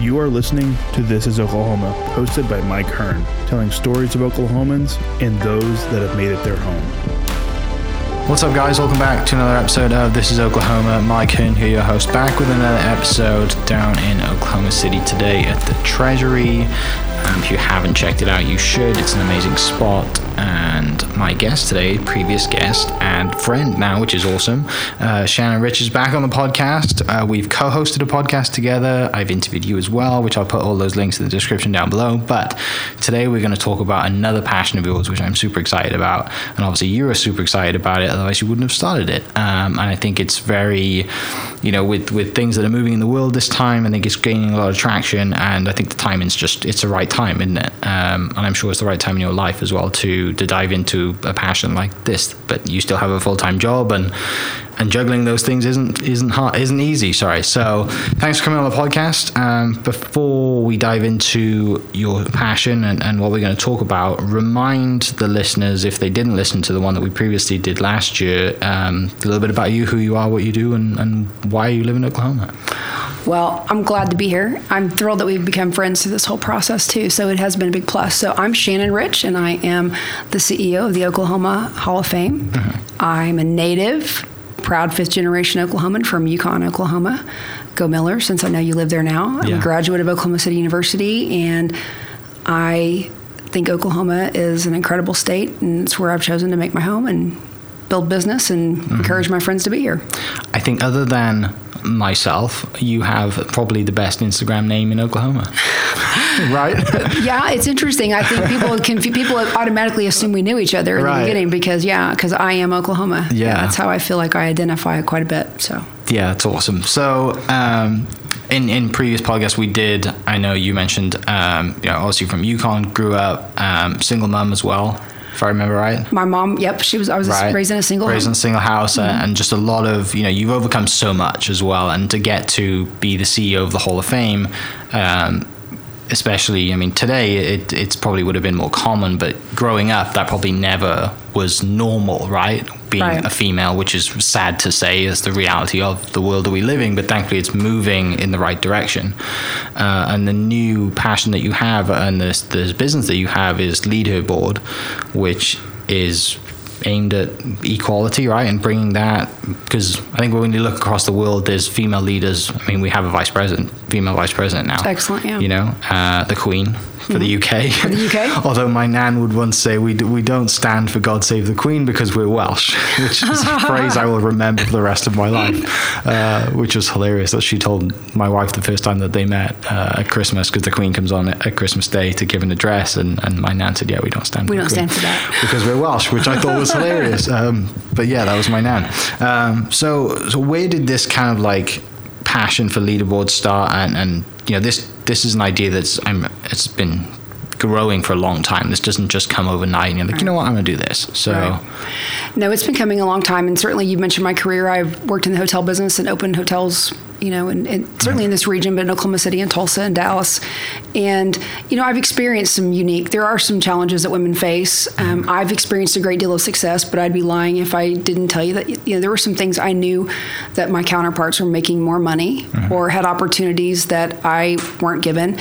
You are listening to This is Oklahoma, hosted by Mike Hearn, telling stories of Oklahomans and those that have made it their home. What's up, guys? Welcome back to another episode of This is Oklahoma. Mike Hearn here, your host, back with another episode down in Oklahoma City today at the Treasury. Um, if you haven't checked it out, you should. It's an amazing spot. And my guest today, previous guest and friend now, which is awesome, uh, Shannon Rich is back on the podcast. Uh, we've co hosted a podcast together. I've interviewed you as well, which I'll put all those links in the description down below. But today we're going to talk about another passion of yours, which I'm super excited about. And obviously, you are super excited about it, otherwise, you wouldn't have started it. Um, and I think it's very, you know, with, with things that are moving in the world this time, I think it's gaining a lot of traction. And I think the timing's just, it's the right time, isn't it? Um, and I'm sure it's the right time in your life as well to to dive into a passion like this. But you still have a full time job, and and juggling those things isn't isn't hard, isn't easy. Sorry. So thanks for coming on the podcast. Um, before we dive into your passion and, and what we're going to talk about, remind the listeners if they didn't listen to the one that we previously did last year, um, a little bit about you, who you are, what you do, and, and why you live in Oklahoma. Well, I'm glad to be here. I'm thrilled that we've become friends through this whole process too. So it has been a big plus. So I'm Shannon Rich, and I am the CEO of the Oklahoma Hall of Fame. Mm-hmm. I'm a native, proud fifth generation Oklahoman from Yukon, Oklahoma. Go Miller, since I know you live there now. I'm yeah. a graduate of Oklahoma City University, and I think Oklahoma is an incredible state, and it's where I've chosen to make my home and build business and mm-hmm. encourage my friends to be here. I think other than myself, you have probably the best Instagram name in Oklahoma. right? yeah, it's interesting. I think people can people automatically assume we knew each other in right. the beginning because yeah, because I am Oklahoma. Yeah. yeah. that's how I feel like I identify quite a bit. So yeah, it's awesome. So. Um, in, in previous podcasts we did, I know you mentioned, um, you know, obviously from Yukon, grew up, um, single mom as well if I remember right. My mom, yep, she was. I was right. raised in a single raised home. in a single house, mm-hmm. and just a lot of you know you've overcome so much as well, and to get to be the CEO of the Hall of Fame. Um, especially, I mean, today it it's probably would have been more common, but growing up, that probably never was normal, right? Being right. a female, which is sad to say, is the reality of the world that we live in. But thankfully, it's moving in the right direction. Uh, and the new passion that you have and this this business that you have is Leaderboard, which is aimed at equality, right, and bringing that because I think when you look across the world, there's female leaders. I mean, we have a vice president, female vice president now. Excellent, yeah. You know, uh, the Queen for the UK. For the UK. Although my nan would once say we we don't stand for God Save the Queen because we're Welsh, which is a phrase I will remember for the rest of my life, uh, which was hilarious that she told my wife the first time that they met uh, at Christmas because the Queen comes on at Christmas Day to give an address, and, and my nan said, "Yeah, we don't stand. We for don't stand for that because we're Welsh," which I thought was hilarious. Um, but yeah, that was my nan. Um, so so where did this kind of like passion for leaderboard start and, and you know this this is an idea that's I'm it's been growing for a long time. This doesn't just come overnight and you're like, right. you know what, I'm going to do this. So, right. no, it's been coming a long time. And certainly you've mentioned my career. I've worked in the hotel business and opened hotels, you know, and, and certainly in this region, but in Oklahoma City and Tulsa and Dallas. And, you know, I've experienced some unique, there are some challenges that women face. Um, I've experienced a great deal of success, but I'd be lying if I didn't tell you that, you know, there were some things I knew that my counterparts were making more money mm-hmm. or had opportunities that I weren't given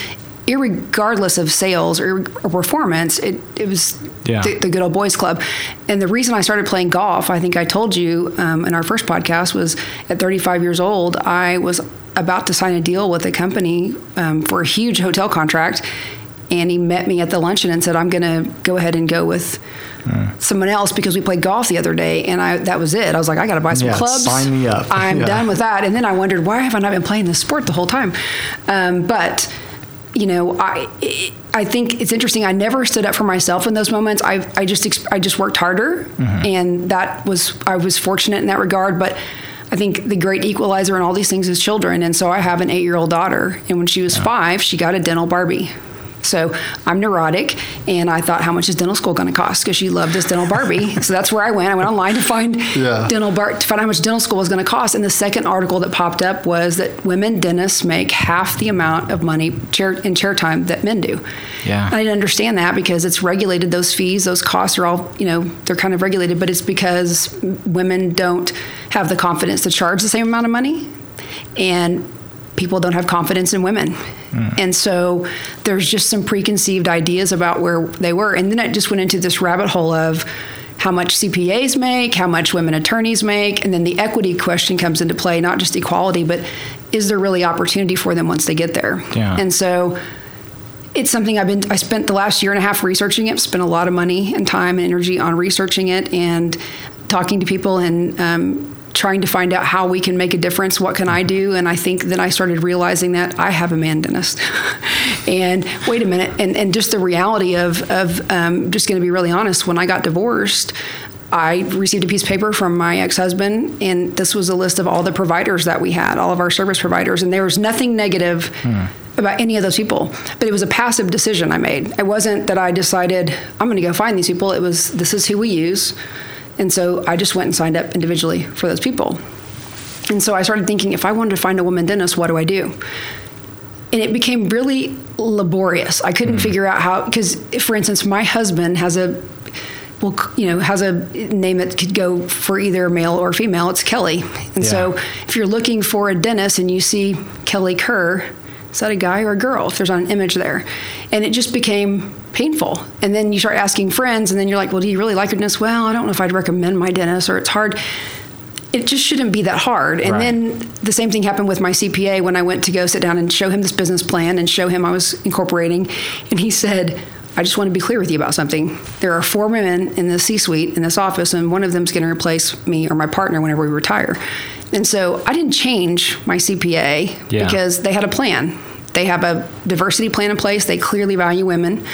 irregardless of sales or, or performance, it, it was yeah. the, the, good old boys club. And the reason I started playing golf, I think I told you um, in our first podcast, was at 35 years old, I was about to sign a deal with a company um, for a huge hotel contract. And he met me at the luncheon and said, I'm going to go ahead and go with mm. someone else because we played golf the other day. And I that was it. I was like, I got to buy some yeah, clubs. Sign me up. I'm yeah. done with that. And then I wondered, why have I not been playing this sport the whole time? Um, but you know, I I think it's interesting. I never stood up for myself in those moments. I I just I just worked harder, mm-hmm. and that was I was fortunate in that regard. But I think the great equalizer in all these things is children, and so I have an eight year old daughter, and when she was yeah. five, she got a dental Barbie. So I'm neurotic, and I thought, how much is dental school going to cost? Because she loved this dental Barbie. so that's where I went. I went online to find Yeah. dental bar- to find out how much dental school was going to cost. And the second article that popped up was that women dentists make half the amount of money chair, in chair time that men do. Yeah. And I didn't understand that because it's regulated. Those fees, those costs are all, you know, they're kind of regulated. But it's because women don't have the confidence to charge the same amount of money, and people don't have confidence in women. And so there's just some preconceived ideas about where they were. And then it just went into this rabbit hole of how much CPAs make, how much women attorneys make, and then the equity question comes into play, not just equality, but is there really opportunity for them once they get there? Yeah. And so it's something I've been I spent the last year and a half researching it, spent a lot of money and time and energy on researching it and talking to people and um, trying to find out how we can make a difference. What can I do? And I think then I started realizing that I have a man dentist. and wait a minute, and, and just the reality of of um, just going to be really honest. When I got divorced. I received a piece of paper from my ex-husband, and this was a list of all the providers that we had, all of our service providers, and there was nothing negative about any of those people. But it was a passive decision I made. It wasn't that I decided I'm going to go find these people. It was this is who we use, and so I just went and signed up individually for those people. And so I started thinking, if I wanted to find a woman dentist, what do I do? And it became really laborious. I couldn't mm-hmm. figure out how, because for instance, my husband has a, well, you know, has a name that could go for either male or female. It's Kelly. And so if you're looking for a dentist and you see Kelly Kerr, is that a guy or a girl? If there's not an image there. And it just became painful. And then you start asking friends, and then you're like, well, do you really like your dentist? Well, I don't know if I'd recommend my dentist, or it's hard it just shouldn't be that hard. And Right. then the same thing happened with my CPA when I went to go sit down and show him this business plan and show him I was incorporating. And he said, I just want to be clear with you about something. There are four women in the C suite in this office, and one of them's going to replace me or my partner whenever we retire. And so I didn't change my CPA Yeah. because they had a plan. They have a diversity plan in place. They clearly value women,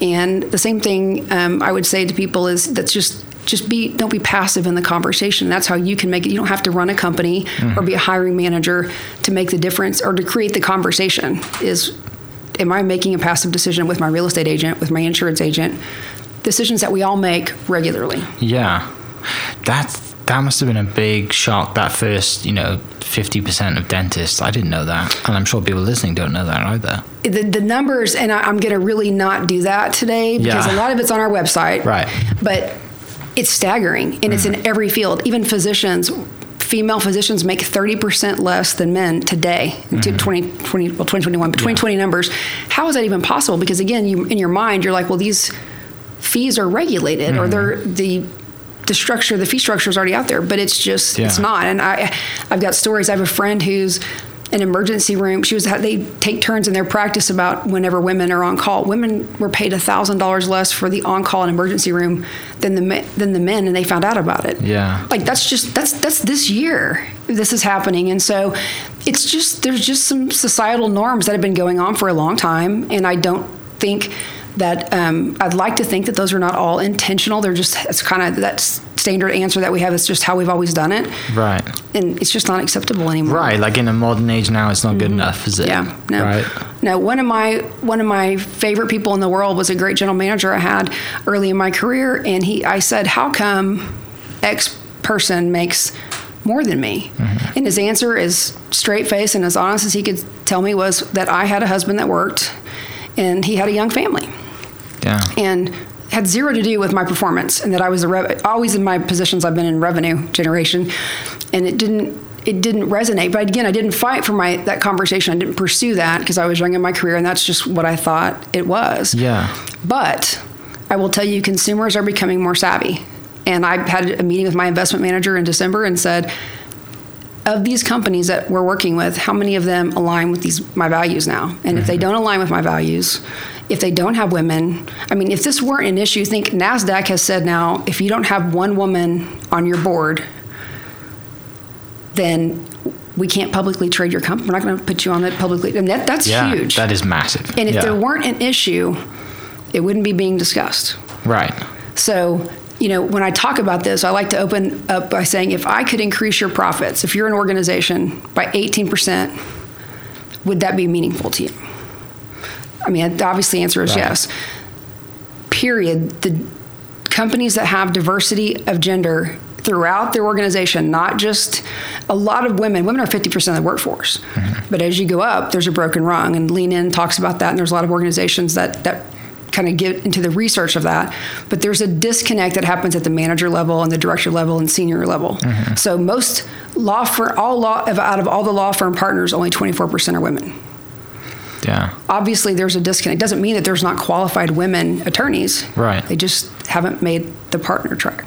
and the same thing um, I would say to people is that's just just be don't be passive in the conversation. That's how you can make it. You don't have to run a company or be a hiring manager to make the difference or to create the conversation. Is am I making a passive decision with my real estate agent, with my insurance agent? Decisions that we all make regularly. Yeah, that that must have been a big shock. That first, you know, fifty percent of dentists. I didn't know that, and I'm sure people listening don't know that either. the, the numbers, and I, I'm going to really not do that today because Yeah. a lot of it's on our website. Right. But it's staggering, and it's in mm. every field. Even physicians, female physicians make 30% less than men today in 2020, mm-hmm. well, 2021, but 2020 numbers. How is that even possible? Because again, you in your mind, you're like, well, these fees are regulated, or mm-hmm. they're the the structure, the fee structure is already out there, but it's just it's not. And I, I've got stories. I have a friend who's an emergency room. She was they take turns in their practice about whenever women are on call. Women were paid thousand dollars less for the on call and emergency room than the than the men, and they found out about it. Yeah. like that's just that's that's this year this is happening, and so it's just there's just some societal norms that have been going on for a long time, and I don't think that um, I'd like to think that those are not all intentional. They're just it's kind of that standard answer that we have. It's just how we've always done it, Right. and it's just not acceptable anymore. Right. Like in a modern age now, it's not good enough, is it? Mm-hmm. Yeah, no, Right. no. One of my one of my favorite people in the world was a great general manager I had early in my career, and he I said, "How come X person makes more than me?" Mm-hmm. And his answer, is straight face and as honest as he could tell me, was that I had a husband that worked, and he had a young family Yeah. and had zero to do with my performance and that I was rev- always in my positions I've been in revenue generation and it didn't it didn't resonate but again I didn't fight for my that conversation I didn't pursue that because I was young in my career and that's just what I thought it was Yeah. but I will tell you consumers are becoming more savvy and I had a meeting with my investment manager in December and said of these companies that we're working with, how many of them align with these my values now? And if they mm-hmm. don't align with my values, if they don't have women, I mean, if this weren't an issue, think Nasdaq has said now, if you don't have one woman on your board, then we can't publicly trade your company. We're not going to put you on it publicly. And that, that's Yeah. huge. That is massive. and if yeah. there weren't an issue, it wouldn't be being discussed. Right. So, you know, when I talk about this, I like to open up by saying if I could increase your profits, if you're an organization by 18%, would that be meaningful to you? I mean, obviously, the answer is Right. yes. Period. The companies that have diversity of gender throughout their organization, not just a lot of women, women are 50% of the workforce. Mm-hmm. But as you go up, there's a broken rung. And Lean In talks about that. And there's a lot of organizations that, that kind of get into the research of that. But there's a disconnect that happens at the manager level and the director level and senior level. Mm-hmm. So most law firm, all law, out of all the law firm partners, only 24% are women Yeah. obviously there's a disconnect. It doesn't mean that there's not qualified women attorneys. Right. They just haven't made the partner track.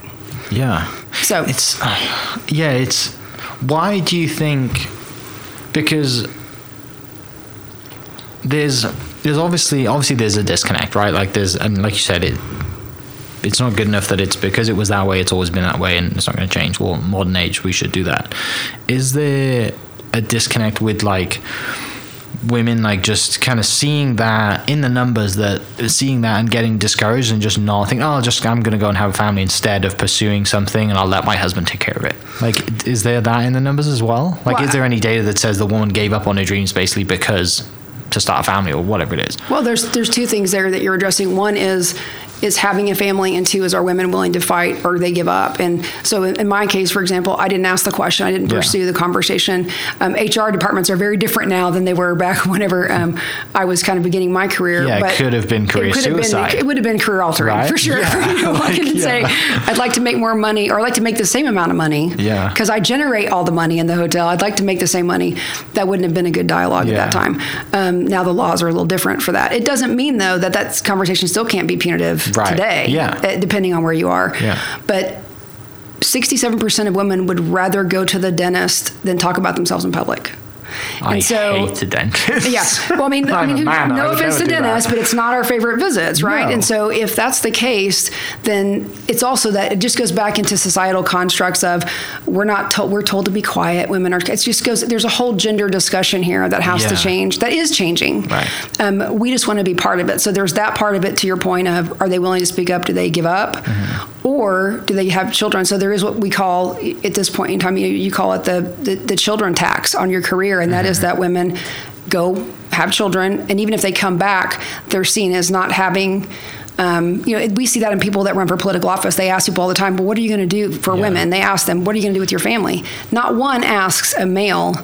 Yeah. So It's yeah, it's why do you think because there's there's obviously obviously there's a disconnect, right? Like there's and like you said it it's not good enough that it's because it was that way, it's always been that way and it's not going to change. Well, modern age we should do that. Is there a disconnect with like women like just kind of seeing that in the numbers that seeing that and getting discouraged and just not think oh just i'm going to go and have a family instead of pursuing something and i'll let my husband take care of it. Like is there that in the numbers as well? Like Well, is there any data that says the woman gave up on her dreams basically because to start a family or whatever it is? Well, there's there's two things there that you're addressing. One is is having a family, and two is are women willing to fight or they give up. And so in, my case, for example, I didn't ask the question, I didn't Yeah. pursue the conversation. Um, HR departments are very different now than they were back whenever um, I was kind of beginning my career. Yeah, it could have been career it could have been- suicide. it would have been career altering Right? for sure. Yeah. you know, Like, I can yeah. say I'd like to make more money, or I'd like to make the same amount of money. Yeah. Because I generate all the money in the hotel. I'd like to make the same money. That wouldn't have been a good dialogue Yeah. at that time. Um, now the laws are a little different for that. It doesn't mean though that that conversation still can't be punitive Right. today. Yeah. uh, Depending on where you are. Yeah. But. 67% of women would rather go to the dentist than talk about themselves in public. I And so- hate the dentist Yeah. Well, I mean, I mean, man, no would offense to never do that. dentists, but it's not our favorite visits, right? No. And so, if that's the case, then it's also that it just goes back into societal constructs of we're not told we're told to be quiet. Women are. It just goes. There's a whole gender discussion here that has to change. That is changing. Right. Um, we just want to be part of it. So there's that part of it. To your point of, are they willing to speak up? Do they give up? Mm-hmm. Or do they have children? So there is what we call at this point in time, you, you call it the, the the children tax on your career, and that is Mm-hmm. that women go have children, and even if they come back, they're seen as not having. Um, you know, we see that in people that run for political office. They ask people all the time, "Well, what are you going to do for Yeah. women?" They ask them, "What are you going to do with your family?" Not one asks a male,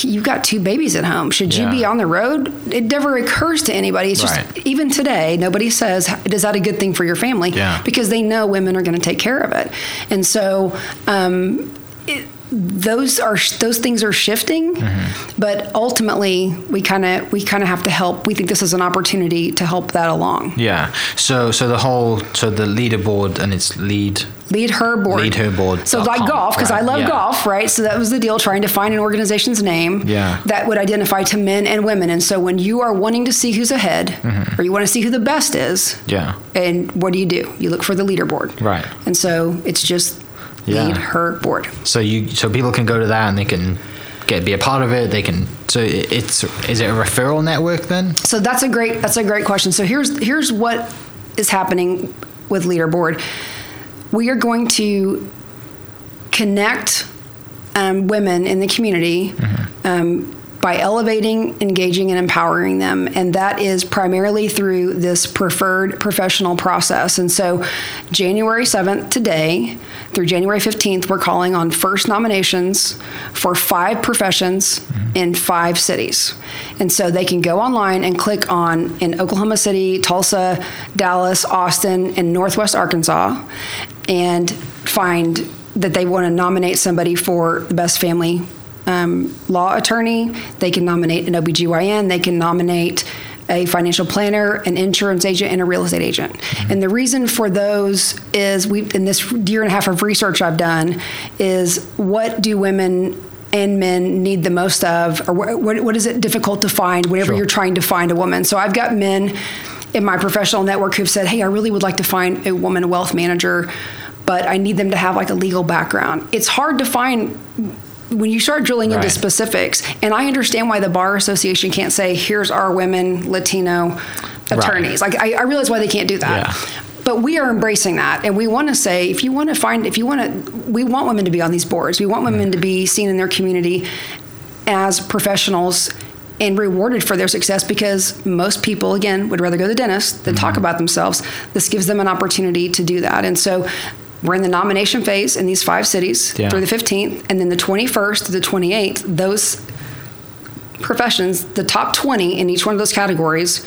"You've got two babies at home. Should you be on the road?" It never occurs to anybody. It's Right. just even today, nobody says, "Is that a good thing for your family?" Yeah. Because they know women are going to take care of it, and so. Um, it, those are those things are shifting, Mm-hmm. but ultimately we kind of we kind of have to help. We think this is an opportunity to help that along. yeah so so the whole so the leaderboard and it's lead Lead her board. Lead her board So like golf, because I love yeah. golf, right? So that was the deal, trying to find an organization's name Yeah. that would identify to men and women. And so when you are wanting to see who's ahead, Mm-hmm. or you want to see who the best is, yeah and what do you do? You look for the leaderboard. Right. And so it's just Yeah. lead her board. So you so people can go to that and they can get be a part of it. They can so it's is it a referral network then? So that's a great that's a great question. So here's here's what is happening with leaderboard. We are going to connect um, women in the community um, by elevating, engaging, and empowering them, and that is primarily through this preferred professional process. And so, January seventh today through January fifteenth, we're calling on first nominations for five professions mm-hmm. in five cities. And so they can go online and click on in Oklahoma City, Tulsa, Dallas, Austin, and Northwest Arkansas and find that they want to nominate somebody for the best family um, law attorney. They can nominate an OBGYN. They can nominate a financial planner, an insurance agent, and a real estate agent. And the reason for those is we in this year and a half of research I've done is what do women and men need the most of, or what, what, what is it difficult to find whenever Sure. you're trying to find a woman? So I've got men in my professional network who've said, "Hey, I really would like to find a woman wealth manager, but I need them to have like a legal background." It's hard to find when you start drilling into specifics, and I understand why the bar association can't say, "Here's our women Latino attorneys." Like I, I realize why they can't do that. Yeah. But we are embracing that, and we want to say, if you want to find, if you want to, we want women to be on these boards. We want women to be seen in their community as professionals and rewarded for their success because most people, again, would rather go to the dentist than talk mm-hmm. about themselves. This gives them an opportunity to do that. And so we're in the nomination phase in these five cities Yeah. through the 15th, and then the 21st to the 28th, those professions, the top 20 in each one of those categories,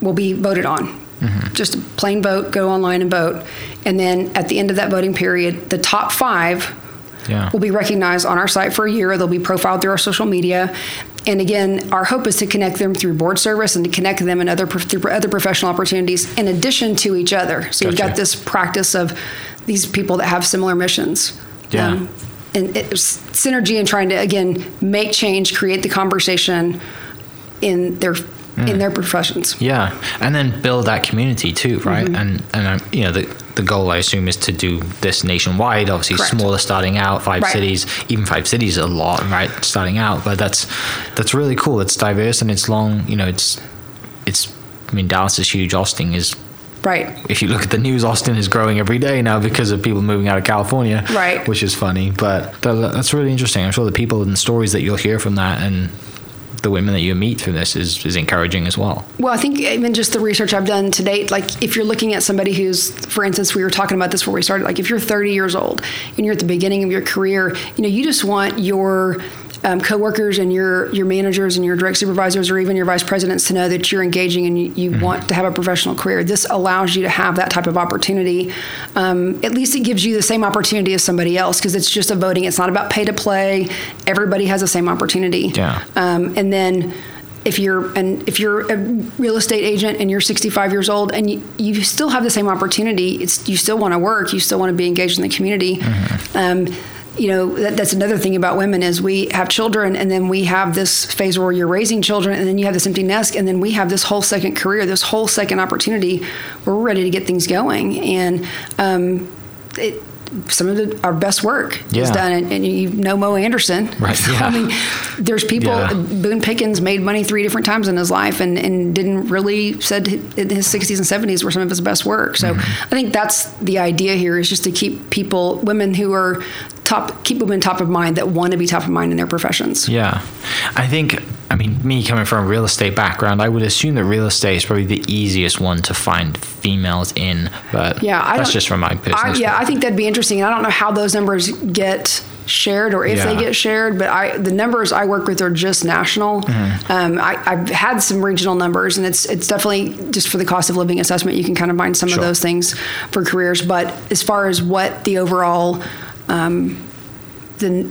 will be voted on. Mm-hmm. Just a plain vote, go online and vote. And then at the end of that voting period, the top five Yeah. will be recognized on our site for a year. They'll be profiled through our social media. And again, our hope is to connect them through board service and to connect them in other through other professional opportunities in addition to each other. So you've got this practice of these people that have similar missions. Yeah. and it's synergy in trying to again make change, create the conversation in their Mm. in their professions. Yeah, and then build that community too, right? Mm-hmm. And and um, you know the the goal I assume is to do this nationwide. Obviously, Correct. smaller starting out, five Right. cities, even five cities a lot, right? Starting out, but that's that's really cool. It's diverse and it's long. You know, it's it's. I mean, Dallas is huge. Austin is. Right. If you look at the news, Austin is growing every day now because of people moving out of California, Right. Which is funny, but that's really interesting. I'm sure the people and stories that you'll hear from that and the women that you meet through this is, is encouraging as well. Well, I think even just the research I've done to date, like if you're looking at somebody who's, for instance, we were talking about this before we started, like if you're 30 years old and you're at the beginning of your career, you know, you just want your um, coworkers and your your managers and your direct supervisors or even your vice presidents to know that you're engaging and you, you want to have a professional career. This allows you to have that type of opportunity. Um, at least it gives you the same opportunity as somebody else because it's just a voting. It's not about pay to play. Everybody has the same opportunity. Yeah. Um, and then if you're and if you're a real estate agent and you're 65 years old and you, you still have the same opportunity, it's you still want to work, you still want to be engaged in the community. Um, you know that, that's another thing about women is we have children and then we have this phase where you're raising children and then you have this empty nest and then we have this whole second career this whole second opportunity where we're ready to get things going and um, it, some of the, our best work is done and, and you know Mo Anderson Right, yeah. I mean there's people Yeah. Boone Pickens made money three different times in his life and, and didn't really said in his 60s and 70s were some of his best work. So Mm-hmm. I think that's the idea here is just to keep people, women who are top, keep women top of mind that want to be top of mind in their professions. Yeah. I think, I mean, me coming from a real estate background, I would assume that real estate is probably the easiest one to find females in, but Yeah, I that's just from my business. I, yeah, I think that'd be interesting. I don't know how those numbers get shared or if they get shared, but I the numbers I work with are just national. Mm-hmm. Um, I, I've had some regional numbers, and it's it's definitely just for the cost of living assessment. You can kind of find some Sure. of those things for careers, but as far as what the overall um, the,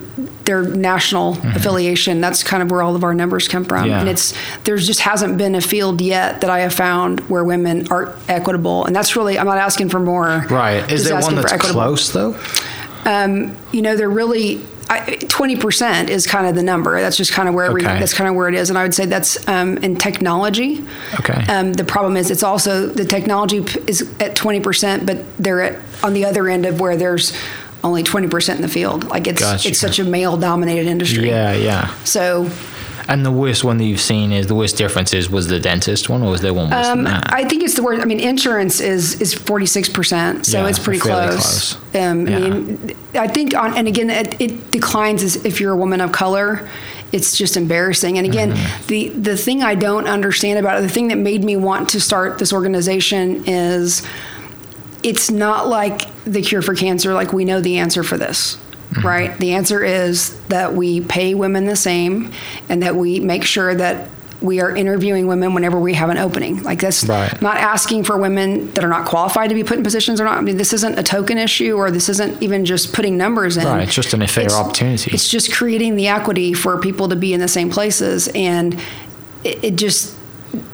their national affiliation. That's kind of where all of our numbers come from. Mm-hmm. Yeah. And it's there's just hasn't been a field yet that I have found where women are equitable, and that's really I'm not asking for more. right. Is there one that's close, though? You know, they're really. Twenty percent is kind of the number. That's just kind of where we. That's kind of where it is, and I would say that's um, in technology. Okay. Um, the problem is it's also the technology is at twenty percent, but they're at on the other end of where there's only twenty percent in the field. Like it's Gotcha. it's such a male dominated industry. Yeah, yeah. So And the worst one that you've seen is the worst difference is was the dentist one, or was there one worse Um, than that? I think it's the worst. I mean, insurance is is forty six percent, so Yeah, it's pretty close. close. Um, Yeah. I mean, I think on and again, it, it declines as if you're a woman of color. It's just embarrassing. And again, Mm-hmm. the the thing I don't understand about it, the thing that made me want to start this organization is, it's not like the cure for cancer. Like we know the answer for this. Mm-hmm. Right. The answer is that we pay women the same and that we make sure that we are interviewing women whenever we have an opening. Like that's Right. not asking for women that are not qualified to be put in positions or not. I mean, this isn't a token issue or this isn't even just putting numbers in. Right, it's just an fair It's- opportunity. It's just creating the equity for people to be in the same places. And it, it just,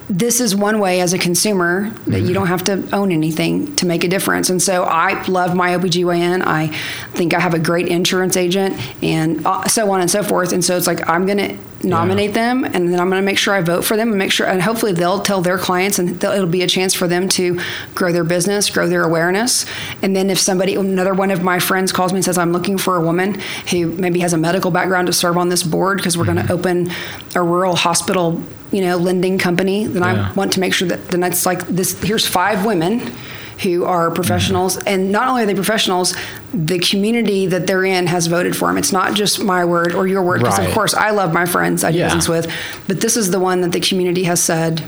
this is one way as a consumer that Mm-hmm. you don't have to own anything to make a difference. And so I love my OBGYN. I think I have a great insurance agent and uh, so on and so forth. And so it's like, I'm going to nominate them and then I'm going to make sure I vote for them and make sure, and hopefully they'll tell their clients and it'll be a chance for them to grow their business, grow their awareness. And then if somebody, another one of my friends calls me and says, I'm looking for a woman who maybe has a medical background to serve on this board because we're Mm-hmm. going to open a rural hospital, you know, lending company, then Yeah. I want to make sure that then it's like this, here's five women who are professionals Mm-hmm. and not only are they professionals the community that they're in has voted for them. It's not just my word or your word, because Right. of course I love my friends I do Yeah. business with, but this is the one that the community has said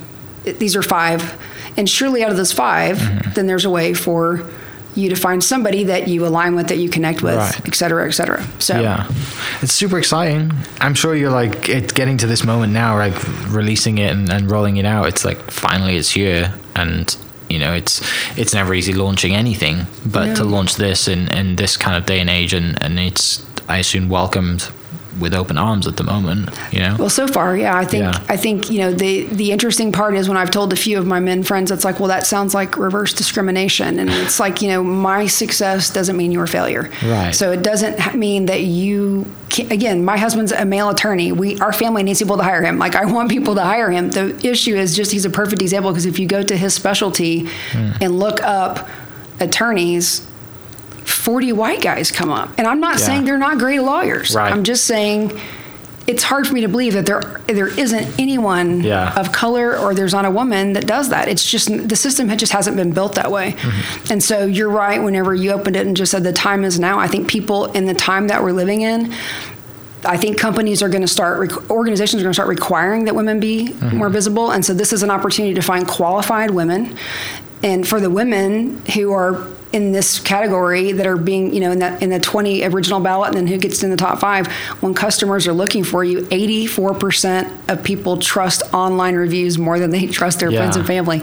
these are five, and surely out of those 5 Mm-hmm. then there's a way for you to find somebody that you align with, that you connect with, Right. et cetera, et cetera. So Yeah, it's super exciting. I'm sure you're like it's getting to this moment now, like releasing it and, and rolling it out. It's like finally it's here, and you know it's it's never easy launching anything, but to launch this in in this kind of day and age, and and it's I assume welcomed with open arms at the moment. You know, Well, so far, yeah, I think Yeah. I think you know the the interesting part is when I've told a few of my men friends, it's like, well, that sounds like reverse discrimination, and it's like you know, my success doesn't mean your failure. Right. So it doesn't mean that you. Can, again, my husband's a male attorney. We our family needs people to hire him. Like I want people to hire him. The issue is just he's a perfect example because if you go to his specialty Hmm. and look up attorneys. 40 white guys come up. And I'm not Yeah. saying they're not great lawyers. Right. I'm just saying it's hard for me to believe that there there isn't anyone Yeah. of color or there's not a woman that does that. It's just the system just hasn't been built that way. Mm-hmm. And so you're right. Whenever you opened it and just said the time is now, I think people in the time that we're living in. I think companies are going to start, organizations are going to start requiring that women be Mm-hmm. more visible. And so this is an opportunity to find qualified women. And for the women who are in this category that are being, you know, in that in the 20 original ballot, and then who gets in the top five, when customers are looking for you, 84% of people trust online reviews more than they trust their friends and family,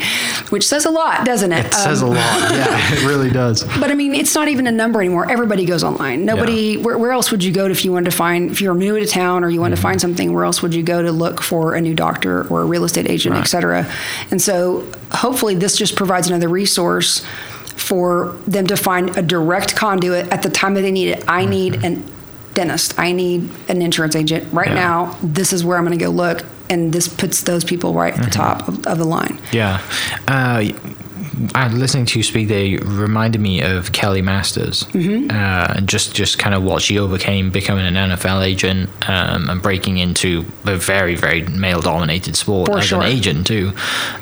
which says a lot, doesn't it? it says Um, a lot. Yeah, it really does. but I mean, it's not even a number anymore. Everybody goes online. Nobody. Where, where else would you go to if you wanted to find if you're new to town or you wanted to find something? Where else would you go to look for a new doctor or a real estate agent, et cetera? And so, hopefully, this just provides another resource for them to find a direct conduit at the time that they need it. I need an dentist. I need an insurance agent right Yeah. now. This is where I'm going to go look, and this puts those people right at the top of, of the line. Yeah. Uh, listening to you speak, they reminded me of Kelli Masters, Mm-hmm. uh, and just just kind of what she overcame, becoming an NFL agent um, and breaking into a very very male dominated sport For as sure. an agent too.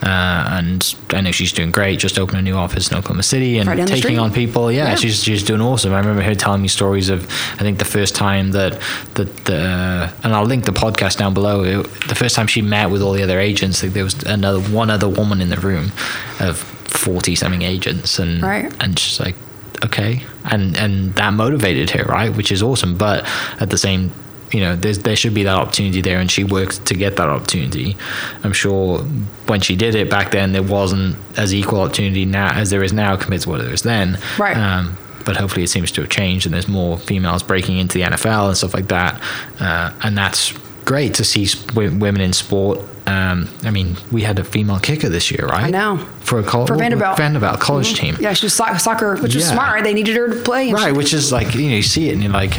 Uh, and I know she's doing great. Just opened a new office in Oklahoma City and Right taking on people. Yeah, Yeah. she's she's doing awesome. I remember her telling me stories of I think the first time that that the and I'll link the podcast down below. It, the first time she met with all the other agents, like there was another one other woman in the room of forty something agents, and Right. and she's like, okay, and and that motivated her, right? Which is awesome. But at the same you know, there's, there should be that opportunity there, and she worked to get that opportunity. I'm sure when she did it back then, there wasn't as equal opportunity now as there is now compared to what there is then. Right. Um, but hopefully, it seems to have changed, and there's more females breaking into the NFL and stuff like that. Uh, and that's great to see sp- women in sport. Um, I mean, we had a female kicker this year, right? I know. For a col- For Vanderbilt. Vanderbilt college team. Yeah, she was soc- soccer, which was smart. Right? They needed her to play. Right, which is like you know you see it and you're like,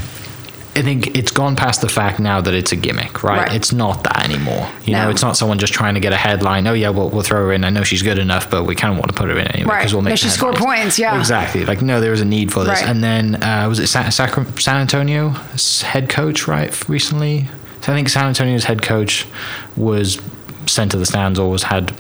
I think it's gone past the fact now that it's a gimmick, right? Right. It's not that anymore. You know, it's not someone just trying to get a headline. Oh yeah, we'll, we'll throw her in. I know she's good enough, but we kind of want to put her in anyway Right. because we'll make No, she headlines. points, yeah. exactly. Like no, there was a need for this. Right. And then uh, was it San Antonio head coach right recently? So I think San Antonio's head coach was sent to the stands or was had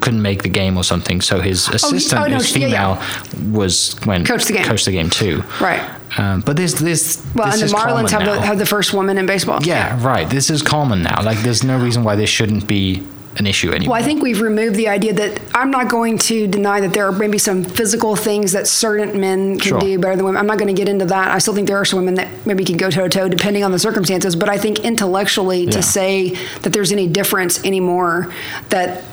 couldn't make the game or something. So his assistant, oh, no, who's yeah, female, yeah. was went Coached the game. coached the game too. Right. Um, but there's this. Well, this and is the Marlins have the, have the first woman in baseball. yeah, right. This is common now. Like, there's no reason why this shouldn't be an issue anymore. Well, I think we've removed the idea that I'm not going to deny that there are maybe some physical things that certain men can Sure. do better than women. I'm not going to get into that. I still think there are some women that maybe can go toe to toe depending on the circumstances. But I think intellectually Yeah. to say that there's any difference anymore, that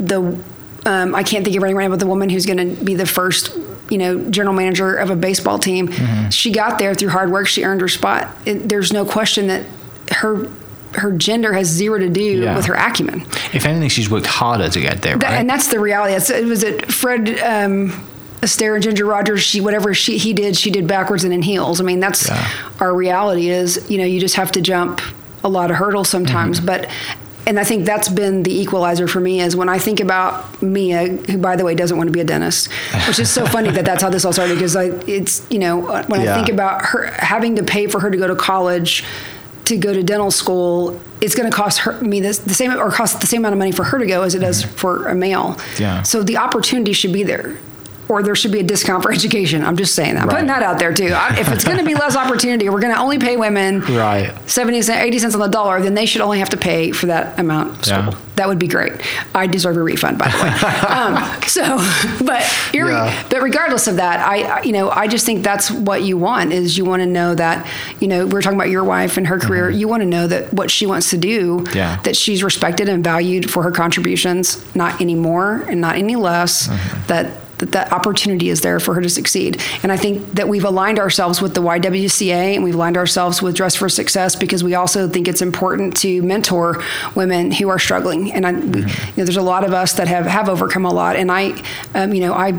the um, I can't think of anyone right now, but the woman who's going to be the first, you know, general manager of a baseball team, Mm-hmm. she got there through hard work. She earned her spot. It, there's no question that her her gender has zero to do Yeah. with her acumen. if anything, she's worked harder to get there, That- right? And that's the reality. It's, it was it Fred um, Astaire and Ginger Rogers. She whatever she he did, she did backwards and in heels. I mean, that's Yeah. our reality. Is you know you just have to jump a lot of hurdles sometimes, Mm-hmm. but. And I think that's been the equalizer for me is when I think about Mia, who by the way doesn't want to be a dentist, which is so funny that that's how this all started because I, it's you know when Yeah. I think about her having to pay for her to go to college, to go to dental school, it's going to cost her me this, the same or cost the same amount of money for her to go as it does for a male. Yeah. So the opportunity should be there. Or there should be a discount for education. I'm just saying that. I'm putting that out there too. If it's going to be less opportunity, we're going to only pay women Right. 70 cents, 80 cents on the dollar, then they should only have to pay for that amount. of Yeah. school. That would be great. I deserve a refund, by the way. um, so, but Yeah. but regardless of that, I, you know, I just think that's what you want is you want to know that, you know, we're talking about your wife and her career. You want to know that what she wants to do, Mm-hmm. Yeah. that she's respected and valued for her contributions, not any more and not any less, Mm-hmm. that that that opportunity is there for her to succeed. And I think that we've aligned ourselves with the YWCA and we've aligned ourselves with Dress for Success because we also think it's important to mentor women who are struggling. And I, we, you know, there's a lot of us that have have overcome a lot. And I, um, you know, I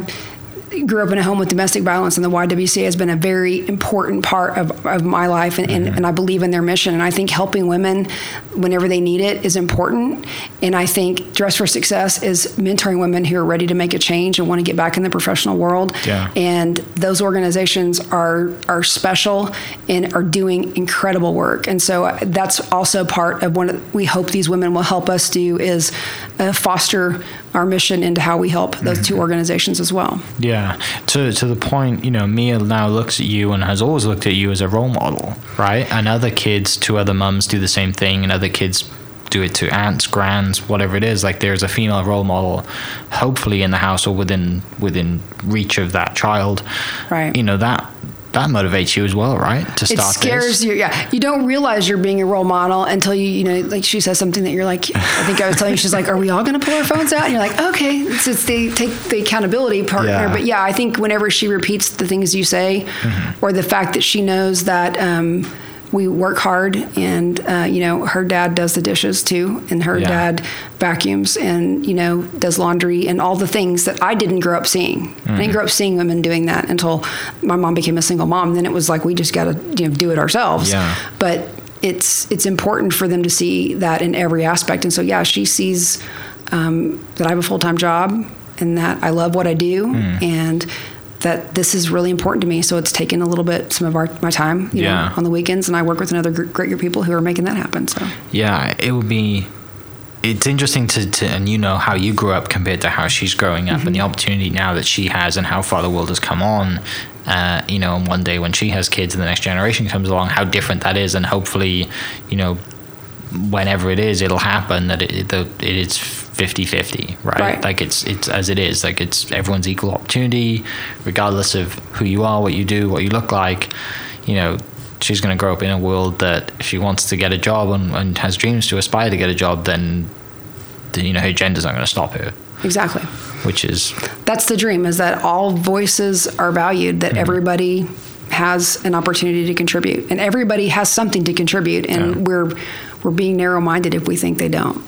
grew up in a home with domestic violence, and the YWCA has been a very important part of, of my life, and, and, and I believe in their mission. And I think helping women whenever they need it is important. And I think Dress for Success is mentoring women who are ready to make a change and want to get back in the professional world. Yeah. And those organizations are are special and are doing incredible work. And so uh, that's also part of what we hope these women will help us do is uh, foster our mission into how we help those two mm-hmm. organizations as well. Yeah, to to the point, you know, Mia now looks at you and has always looked at you as a role model, right? And other kids, to other mums, do the same thing, and other kids do it to aunts, grands, whatever it is. Like there's a female role model, hopefully in the house or within within reach of that child. Right. You know that that motivates you as well, right? To it start scares this. you. Yeah, you don't realize you're being a role model until you, you know, like she says something that you're like. I think I was telling you, she's like, "Are we all going to pull our phones out?" And you're like, "Okay." It's they take the accountability partner. Yeah. But yeah, I think whenever she repeats the things you say, Mm-hmm. or the fact that she knows that. Um, we work hard, and uh, you know her dad does the dishes too, and her Yeah. dad vacuums, and you know does laundry, and all the things that I didn't grow up seeing. I Mm-hmm. didn't grow up seeing women doing that until my mom became a single mom. Then it was like we just got to you know do it ourselves. Yeah. But it's it's important for them to see that in every aspect, and so yeah, she sees um, that I have a full time job and that I love what I do, Hmm. and that this is really important to me. So it's taken a little bit some of our my time, you Yeah. know, on the weekends, and I work with another gr- great group of people who are making that happen. So Yeah, it would be. It's interesting to, to and you know how you grew up compared to how she's growing up, and the opportunity now that she has, and how far the world has come on. Uh, you know, and one day when she has kids and the next generation comes along, how different that is, and hopefully, you know, whenever it is, it'll happen that it the, it is 50-50, right? Right. Like it's it's as it is, like it's everyone's equal opportunity, regardless of who you are, what you do, what you look like. You know, she's going to grow up in a world that if she wants to get a job and, and has dreams to aspire to get a job, then, then you know her gender's not going to stop her, exactly, which is that's the dream: is that all voices are valued, that mm-hmm. everybody has an opportunity to contribute, and everybody has something to contribute, and Yeah. we're we're being narrow minded if we think they don't.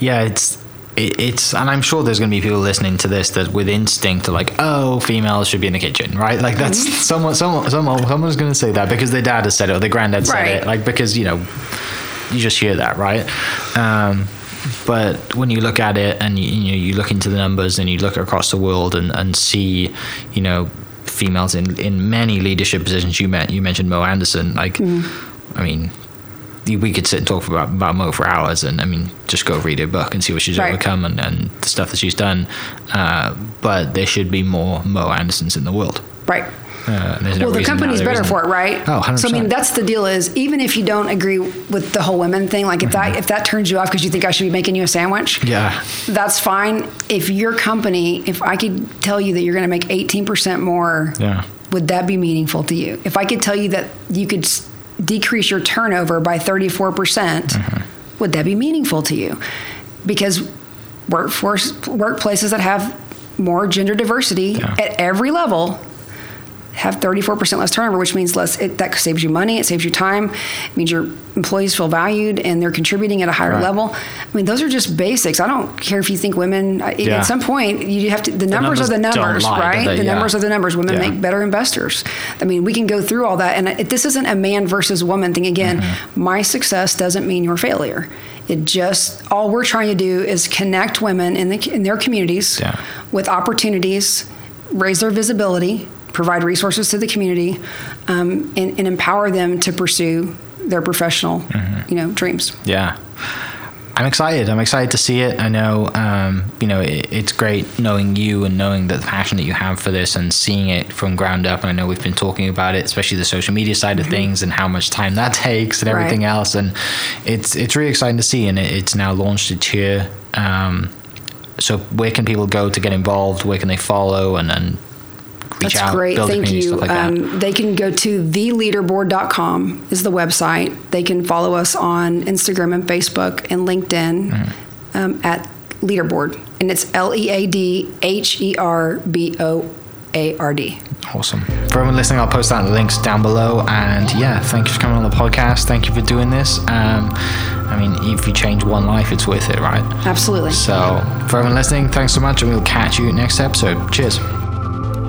yeah, it's it's and I'm sure there's going to be people listening to this that with instinct are like, oh, females should be in the kitchen, right? Like that's someone someone someone someone's going to say that because their dad has said it or their granddad said Right. it, like because you know you just hear that, right? Um, but when you look at it and you, you know you look into the numbers and you look across the world and, and see, you know, females in, in many leadership positions. You met you mentioned Mo Anderson. Like, I mean, we could sit and talk about, about Mo for hours, and I mean, just go read her book and see what she's Right. overcome and, and the stuff that she's done. Uh, but there should be more Mo Andersons in the world. Right. Uh, there's no well, the company's better isn't. for it, right? Oh, 100%. So I mean, that's the deal. Is even if you don't agree with the whole women thing, like if that if that turns you off because you think I should be making you a sandwich, Mm-hmm. Yeah. that's fine. If your company, if I could tell you that you're going to make 18% more, Yeah. would that be meaningful to you? If I could tell you that you could s- decrease your turnover by 34%, percent Mm-hmm. would that be meaningful to you? Because workforce workplaces that have more gender diversity Yeah. at every level have 34% less turnover, which means less. It, that saves you money. It saves you time. It means your employees feel valued and they're contributing at a higher Right. level. I mean, those are just basics. I don't care if you think women. Yeah. At some point, you have to. The, numbers, are the numbers lie, right? they? the Yeah. numbers are the numbers. Women Yeah. make better investors. I mean, we can go through all that, and it, this isn't a man versus woman thing. Again, Mm-hmm. my success doesn't mean your failure. It just all we're trying to do is connect women in the in their communities with opportunities, raise their visibility, provide resources to the community, um, and, and empower them to pursue their professional, Mm-hmm. you know, dreams. Yeah. I'm excited. I'm excited to see it. I know, um, you know, it, it's great knowing you and knowing the passion that you have for this and seeing it from ground up. And I know we've been talking about it, especially the social media side of mm-hmm. things and how much time that takes and everything right. else. And it's it's really exciting to see. And it, it's now launched its year. Um, so where can people go to get involved? Where can they follow and, and reach That's out, great. Thank you. Like um, they can go to theleaderboard.com is the website. They can follow us on Instagram and Facebook and LinkedIn mm-hmm. um, at Leaderboard, and it's L E A D H E R B O A R D. Awesome. For everyone listening, I'll post that links down below. And yeah, thank you for coming on the podcast. Thank you for doing this. Um, I mean, if you change one life, it's worth it, right? Absolutely. So, for everyone listening, thanks so much, and we'll catch you next episode. Cheers.